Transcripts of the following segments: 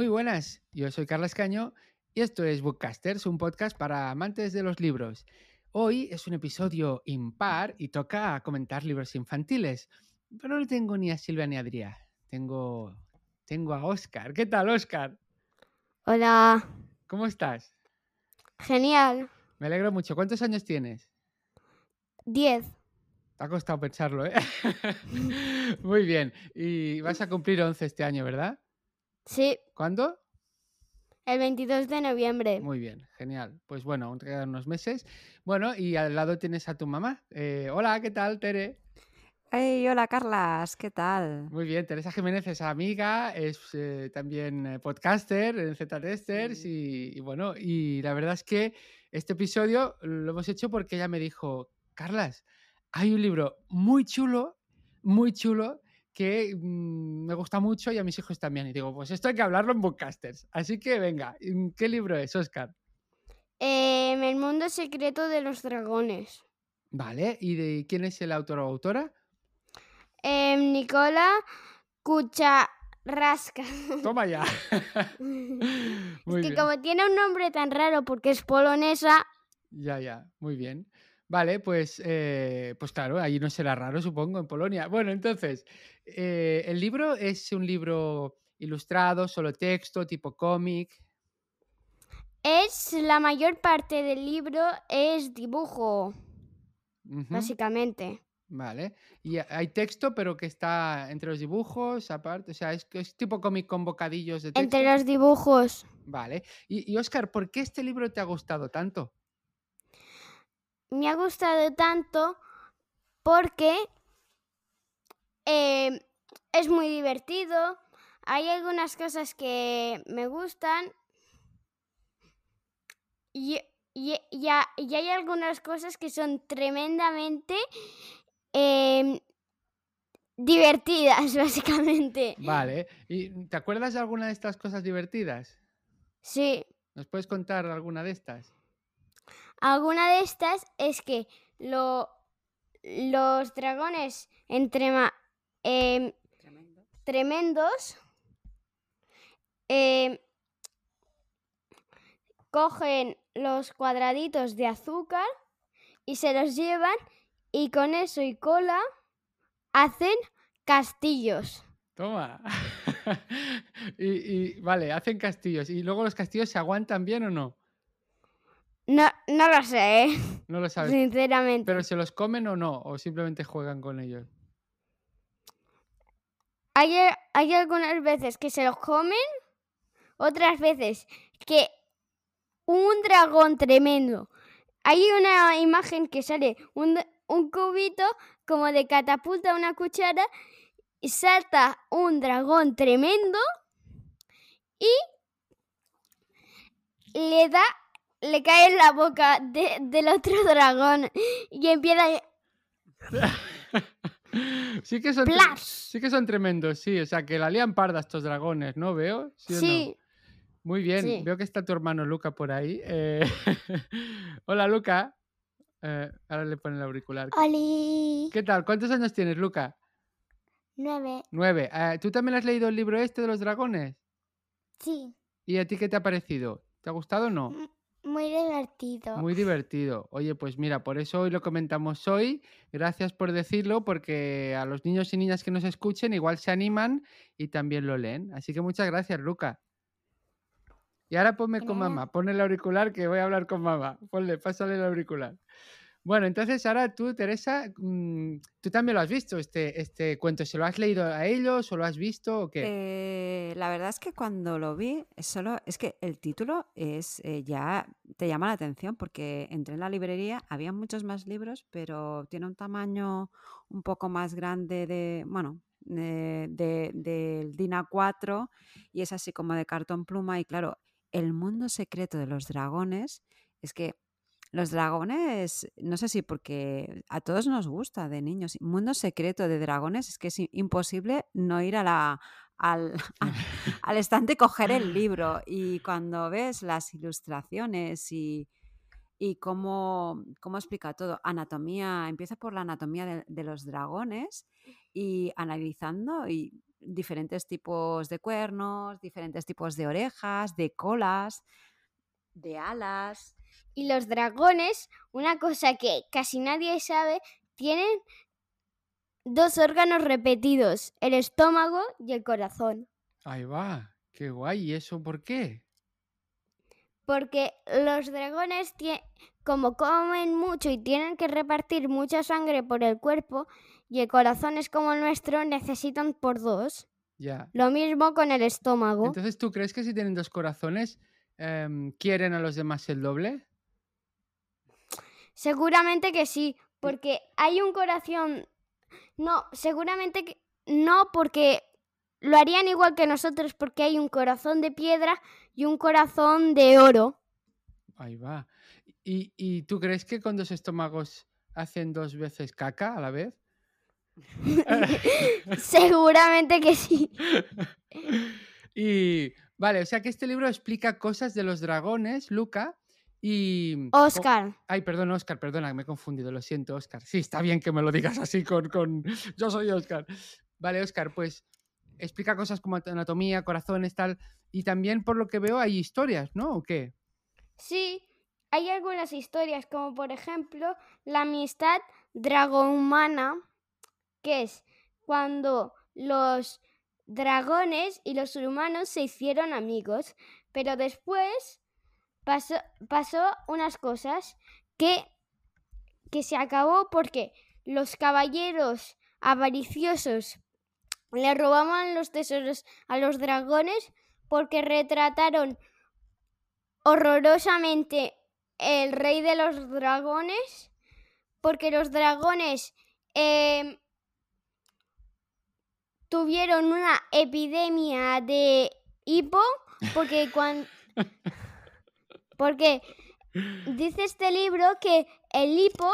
Muy buenas, yo soy Carlos Caño y esto es Bookcasters, un podcast para amantes de los libros. Hoy es un episodio impar y toca comentar libros infantiles, pero no tengo ni a Silvia ni a Adrián, tengo, tengo a Oscar. ¿Qué tal, Oscar? Hola. ¿Cómo estás? Genial. Me alegro mucho. ¿Cuántos años tienes? Diez. Te ha costado pensarlo, ¿eh? Muy bien. Y vas a cumplir 11 este año, ¿verdad? Sí, ¿Cuándo? el 22 de noviembre. Muy bien, genial. Pues bueno, aún te quedan unos meses. Bueno, y al lado tienes a tu mamá. Eh, hola, ¿qué tal, Tere? Hey, hola Carlas, ¿qué tal? Muy bien, Teresa Jiménez es amiga, es eh, también eh, podcaster en Z-Testers y, y bueno, y la verdad es que este episodio lo hemos hecho porque ella me dijo, Carlas, hay un libro muy chulo, muy chulo, que mm, me gusta mucho y a mis hijos también. Y digo, pues esto hay que hablarlo en Bookcasters. Así que venga, ¿qué libro es, Oscar? Em, el mundo secreto de los dragones. Vale, ¿y de quién es el autor o autora? Em, Nicola Cucharrasca. Toma ya. es que bien. como tiene un nombre tan raro porque es polonesa, Ya, ya, muy bien. Vale, pues, eh, pues claro, ahí no será raro, supongo, en Polonia. Bueno, entonces, eh, el libro es un libro ilustrado, solo texto, tipo cómic. es la mayor parte del libro es dibujo, básicamente. Vale. Y ha- hay texto, pero que está entre los dibujos, aparte. O sea, es, es tipo cómic con bocadillos de texto. Entre los dibujos. Vale. Y, y Oscar, ¿por qué este libro te ha gustado tanto? Me ha gustado tanto porque eh, es muy divertido. Hay algunas cosas que me gustan y, y- y ha- y hay algunas cosas que son tremendamente em, divertidas, básicamente. Vale. ¿Y te acuerdas de alguna de estas cosas divertidas? Sí, ¿Nos puedes contar alguna de estas? Alguna de estas es que lo- los dragones entre em, tremendos em, cogen los cuadraditos de azúcar y se los llevan y con eso y cola hacen castillos. Toma. y, vale, hacen castillos. ¿Y luego los castillos se aguantan bien o no? No, no lo sé, ¿eh? No lo sabes. sinceramente. ¿Pero se los comen o no? ¿O simplemente juegan con ellos? Hay, hay algunas veces que se los comen, otras veces que un dragón tremendo. Hay una imagen que sale un, un cubito como de catapulta a una cuchara y salta un dragón tremendo y le da, le cae en la boca de- del otro dragón y empieza a... sí, que son sí que son tremendos, sí. O sea, que la lían parda estos dragones, ¿no? ¿Veo? ¿Sí no? Muy bien. Sí. Veo que está tu hermano Luca por ahí. Eh, Hola, Luca. Eh, ahora le ponen el auricular. Oli. ¿Qué tal? ¿Cuántos años tienes, Luca? Nueve. Nueve. Eh, ¿Tú también has leído el libro este de los dragones? Sí. ¿Y a ti qué te ha parecido? ¿Te ha gustado o no? Muy divertido. Muy divertido. Oye, pues mira, por eso hoy lo comentamos hoy. Gracias por decirlo, porque a los niños y niñas que nos escuchen igual se animan y también lo leen. Así que muchas gracias, Luca. Y ahora ponme con mamá. Ponle el auricular que voy a hablar con mamá. Ponle, pásale el auricular. Bueno, entonces ahora tú, Teresa, mm, tú también lo has visto, este, este cuento. ¿Se lo has leído a ellos o lo has visto o qué? Eh, la verdad es que cuando lo vi, solo es que el título es eh, ya te llama la atención porque entré en la librería, había muchos más libros, pero tiene un tamaño un poco más grande de, bueno, eh, de, del DIN A4 y es así como de cartón pluma y claro, el mundo secreto de los dragones es que los dragones, no sé si porque a todos nos gusta de niños. Mundo secreto de dragones, es que es imposible no ir a la, al, al, al estante coger el libro. Y cuando ves las ilustraciones y y cómo, cómo explica todo. Anatomía, empieza por la anatomía de, de los dragones y analizando y diferentes tipos de cuernos, diferentes tipos de orejas, de colas, de alas. Y los dragones, una cosa que casi nadie sabe, tienen dos órganos repetidos, el estómago y el corazón. Ahí va, qué guay. ¿Y eso por qué? Porque los dragones, como comen mucho y tienen que repartir mucha sangre por el cuerpo, y el corazón es como el nuestro, necesitan por dos. Ya. Lo mismo con el estómago. Entonces, ¿tú crees que si tienen dos corazones, em, quieren a los demás el doble? Seguramente que sí, porque hay un corazón... No, seguramente que no, porque lo harían igual que nosotros, porque hay un corazón de piedra y un corazón de oro. Ahí va. ¿Y, y tú crees que con dos estómagos hacen dos veces caca a la vez? Seguramente que sí. y vale, o sea que este libro explica cosas de los dragones, Luca, y... Oscar, Ay, perdón, Oscar, perdona, me he confundido, lo siento, Oscar. Sí, está bien que me lo digas así con... con... Yo soy Oscar. Vale, Oscar, pues explica cosas como anatomía, corazones, tal. Y también, por lo que veo, hay historias, ¿no? ¿O qué? sí, hay algunas historias, como por ejemplo la amistad dragohumana, que es cuando los dragones y los humanos se hicieron amigos, pero después pasó, pasó unas cosas que, que se acabó porque los caballeros avariciosos le robaban los tesoros a los dragones porque retrataron horrorosamente el rey de los dragones, porque los dragones em, tuvieron una epidemia de hipo, porque cuando... Porque dice este libro que el hipo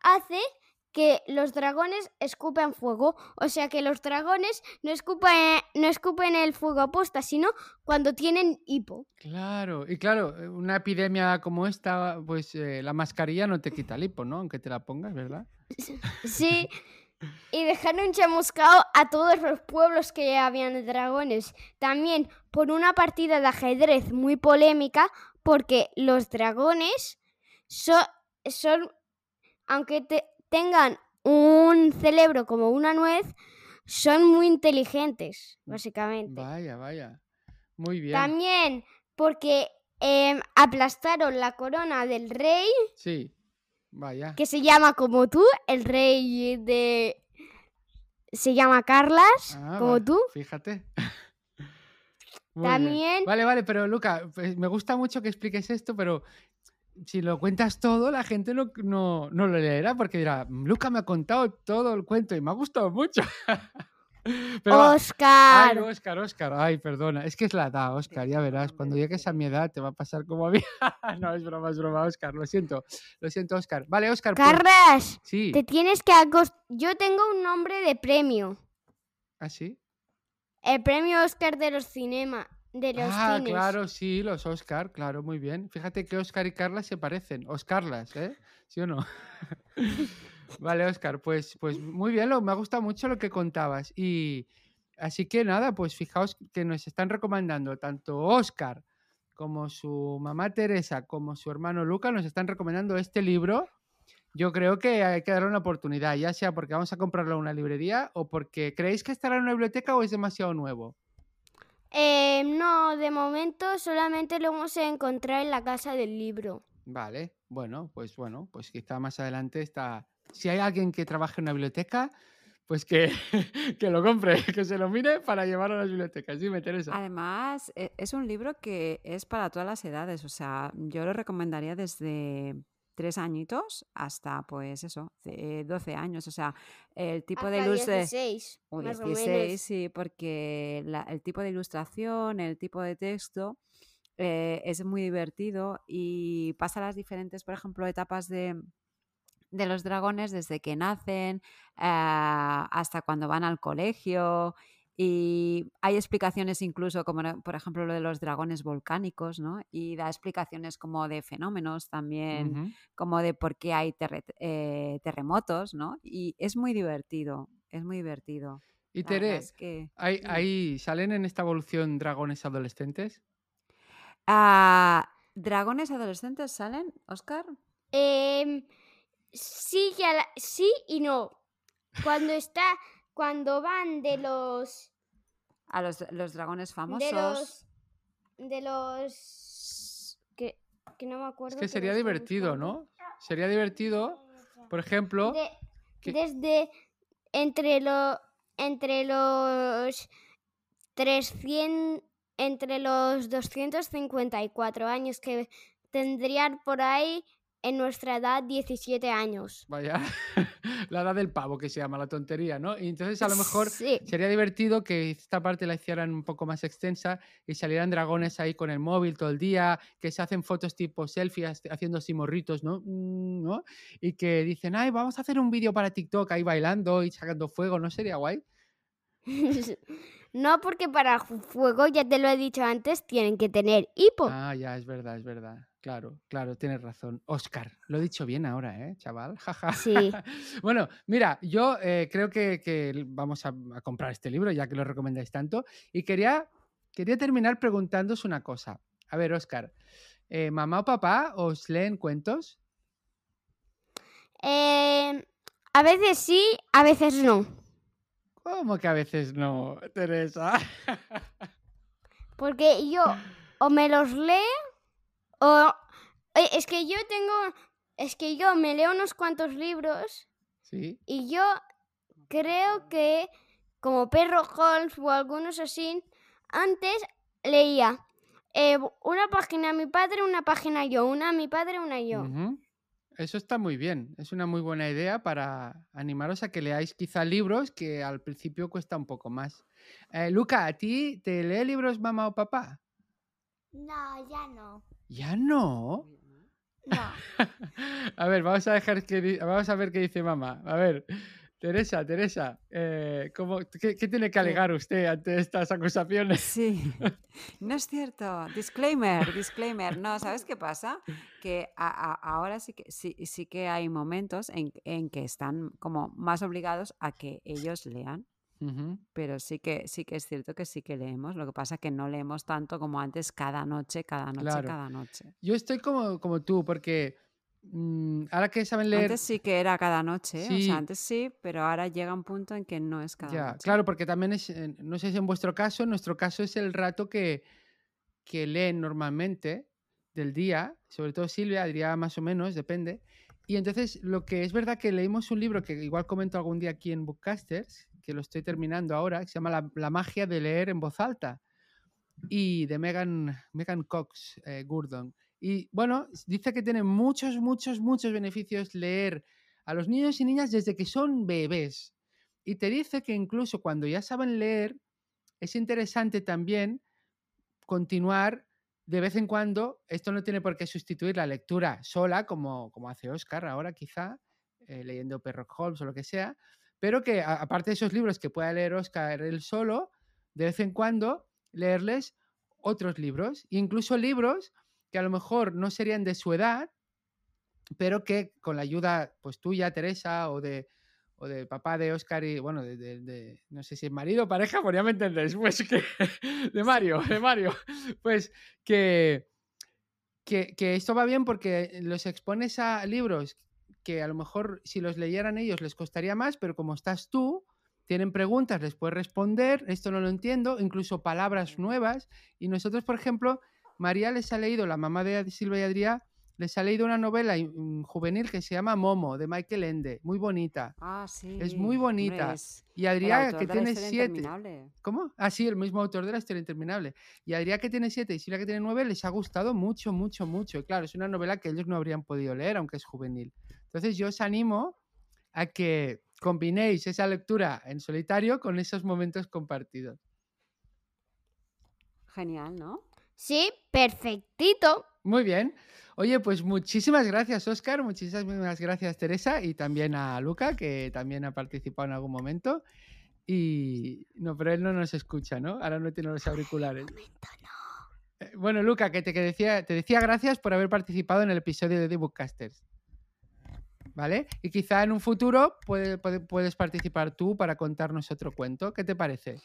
hace que los dragones escupen fuego. O sea que los dragones no escupen, no escupen el fuego aposta, sino cuando tienen hipo. Claro, y claro, una epidemia como esta, pues eh, la mascarilla no te quita el hipo, ¿no? Aunque te la pongas, ¿verdad? Sí. Y dejaron chamuscado a todos los pueblos que habían dragones. También por una partida de ajedrez muy polémica, porque los dragones so- son, aunque te- tengan un cerebro como una nuez, son muy inteligentes, básicamente. Vaya, vaya. Muy bien. También porque em, aplastaron la corona del rey, Sí, vaya. que se llama como tú, el rey de... Se llama Carlas, Ah, como va- tú. Fíjate. Muy bien. También- Vale, vale, pero Luca, pues, me gusta mucho que expliques esto, pero si lo cuentas todo, la gente no, no, no lo leerá porque dirá, Luca me ha contado todo el cuento y me ha gustado mucho. Pero va. Ay, Oscar. Oscar, Oscar. Ay, perdona. Es que es la edad, Oscar, ya verás. Cuando llegues a mi edad te va a pasar como a mí. no, es broma, es broma, Oscar. Lo siento. Lo siento, Oscar. Vale, Oscar. Carlas, Sí. te tienes que acostar. Yo tengo un nombre de premio. ¿Ah, sí? El premio Oscar de los cinema. De los ah, cines. claro, sí, los Oscar, claro, muy bien. Fíjate que Oscar y Carla se parecen. Oscarlas, ¿eh? ¿Sí o no? vale, Oscar, pues, pues muy bien, lo, me ha gustado mucho lo que contabas. Y así que nada, pues fijaos que nos están recomendando tanto Oscar como su mamá Teresa, como su hermano Luca, nos están recomendando este libro. Yo creo que hay que darle una oportunidad, ya sea porque vamos a comprarlo en una librería o porque creéis que estará en una biblioteca o es demasiado nuevo. Eh, no, de momento solamente lo hemos encontrado en la casa del libro. Vale, bueno, pues bueno, pues quizá más adelante está. Si hay alguien que trabaje en una biblioteca, pues que, que lo compre, que se lo mire para llevarlo a las bibliotecas. Sí, me interesa. Además, e- es un libro que es para todas las edades. O sea, yo lo recomendaría desde tres añitos hasta, pues eso, ce- 12 años. O sea, el tipo de Hasta. 16, O más o 16, menos. sí, porque la- el tipo de ilustración, el tipo de texto eh, es muy divertido y pasa las diferentes, por ejemplo, etapas de, de los dragones desde que nacen eh, hasta cuando van al colegio Y hay explicaciones incluso, como por ejemplo lo de los dragones volcánicos, ¿no? Y da explicaciones como de fenómenos también, como de por qué hay eh, terremotos, ¿no? Y es muy divertido, es muy divertido. Y Tere, es que... ¿hay, ¿salen en esta evolución dragones adolescentes? Ah, ¿Dragones adolescentes salen, Oscar? Em, sí, y a la- sí y no. Cuando está, cuando van de los, A los, los dragones famosos. de los, de los, que, que no me acuerdo. Es que sería divertido. ¿no? Sería divertido, por ejemplo, De- que- Desde entre lo, entre los 300, entre los 254 años que tendrían por ahí en nuestra edad 17 años. vaya, la edad del pavo que se llama, la tontería, ¿no? Y entonces a lo mejor Sí. sería divertido que esta parte la hicieran un poco más extensa y salieran dragones ahí con el móvil todo el día, que se hacen fotos tipo selfies haciendo así morritos, ¿no? Mm, ¿no? Y que dicen, ay, vamos a hacer un vídeo para TikTok ahí bailando y sacando fuego, ¿no sería guay? No porque para fuego, ya te lo he dicho antes, tienen que tener hipo. Ah, ya, es verdad, es verdad. Claro, claro, tienes razón. Oscar, lo he dicho bien ahora, ¿eh, chaval? Jaja. Sí. bueno, mira, yo eh, creo que, que vamos a, a comprar este libro, ya que lo recomendáis tanto. Y quería, quería terminar preguntándoos una cosa. A ver, Oscar, eh, ¿mamá o papá os leen cuentos? Em, a veces sí, a veces no. ¿Cómo que a veces no, Teresa? Porque yo o me los leo o... Es que yo tengo... Es que yo me leo unos cuantos libros sí. y yo creo que como Perro Holmes o algunos así, antes leía eh, una página a mi padre, una página yo, una a mi padre, una yo. Eso está muy bien. Es una muy buena idea para animaros a que leáis quizá libros que al principio cuesta un poco más. Eh, Luca, ¿a ti te lee libros mamá o papá? No, ya no. Ya no. No. A ver, vamos a dejar que vamos a ver qué dice mamá. A ver, Teresa, Teresa, eh, ¿cómo- qué, qué tiene que alegar usted ante estas acusaciones? Sí, no es cierto. Disclaimer, disclaimer. No, ¿sabes qué pasa? Que a- a- ahora sí que, sí, sí que hay momentos en, en que están como más obligados a que ellos lean, Pero sí que, sí que es cierto que sí que leemos. Lo que pasa que no leemos tanto como antes, cada noche, cada noche, Claro. cada noche. Yo estoy como, como tú, porque mm, ahora que saben leer. Antes sí que era cada noche, ¿eh? o Sí. sea, antes sí, pero ahora llega un punto en que no es cada Ya, noche. claro, porque también es, eh, no sé si en vuestro caso, en nuestro caso es el rato que, que leen normalmente del día, sobre todo Silvia, diría más o menos, depende. Y entonces, lo que es verdad que leímos un libro que igual comento algún día aquí en Bookcasters, que lo estoy terminando ahora, que se llama La, La magia de leer en voz alta, y de Megan, Megan Cox eh, Gurdon. Y bueno, dice que tiene muchos, muchos, muchos beneficios leer a los niños y niñas desde que son bebés. Y te dice que incluso cuando ya saben leer, es interesante también continuar de vez en cuando. Esto no tiene por qué sustituir la lectura sola, como, como hace Oscar ahora quizá, eh, leyendo Perro Holmes o lo que sea, pero que a- aparte de esos libros que pueda leer Oscar él solo, de vez en cuando leerles otros libros, incluso libros que a lo mejor no serían de su edad, pero que con la ayuda pues tuya, Teresa, o de, o de papá de Oscar y, bueno, de, de- de- no sé si es marido o pareja, pues ya me entendéis, pues que, de Mario, de Mario, pues que, que, que esto va bien porque los expones a libros que a lo mejor si los leyeran ellos les costaría más, pero como estás tú, tienen preguntas, les puedes responder, esto no lo entiendo, incluso palabras nuevas, y nosotros, por ejemplo, María les ha leído, la mamá de Silvia y Adrià, les ha leído una novela mm, juvenil que se llama Momo, de Michael Ende, muy bonita. Ah, sí. Es muy bonita. es Y autor que tiene siete. ¿Cómo? Ah, sí, el mismo autor de la historia interminable. Y Adrià, que tiene siete, y Silvia, que tiene nueve, les ha gustado mucho, mucho, mucho. Y claro, es una novela que ellos no habrían podido leer, aunque es juvenil. Entonces, yo os animo a que combinéis esa lectura en solitario con esos momentos compartidos. Genial, ¿no? Sí, perfectito. Muy bien. Oye, pues muchísimas gracias, Oscar. Muchísimas gracias, Teresa. Y también a Luca, que también ha participado en algún momento. Y no, pero él no nos escucha, ¿no? Ahora no tiene los auriculares. Eh, Bueno, Luca, que te, que decía, te decía gracias por haber participado en el episodio de The Bookcasters. ¿Vale? Y quizá en un futuro puede- puede- puedes participar tú para contarnos otro cuento. ¿Qué te parece?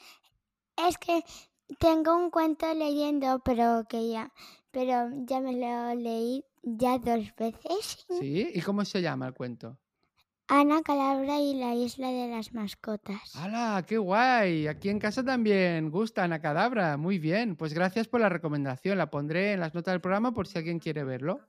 Es que tengo un cuento leyendo, pero que ya, pero ya me lo leí ya dos veces. ¿Sí? ¿Y cómo se llama el cuento? Ana Calabra y la isla de las mascotas. ¡Hala! ¡Qué guay! Aquí en casa también gusta Ana Cadabra. Muy bien. Pues gracias por la recomendación. La pondré en las notas del programa por si alguien quiere verlo.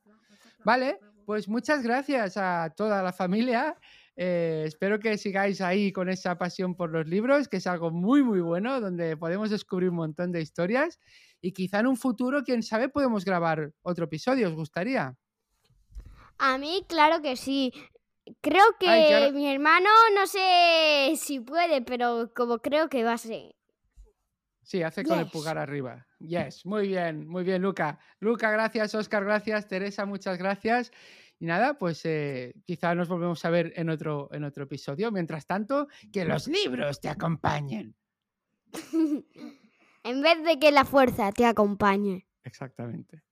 Vale, pues muchas gracias a toda la familia. Eh, espero que sigáis ahí con esa pasión por los libros, que es algo muy, muy bueno, donde podemos descubrir un montón de historias. Y quizá en un futuro, quién sabe, podemos grabar otro episodio. ¿Os gustaría? A mí, claro que sí. Creo que Ay, claro. mi hermano no sé si puede, pero como creo que va a ser. Sí, hace con el pulgar arriba. Yes, muy bien, muy bien, Luca. Luca, gracias, Oscar, gracias, Teresa, muchas gracias. Y nada, pues eh, quizá nos volvemos a ver en otro, en otro episodio. Mientras tanto, que los libros te acompañen. En vez de que la fuerza te acompañe. Exactamente.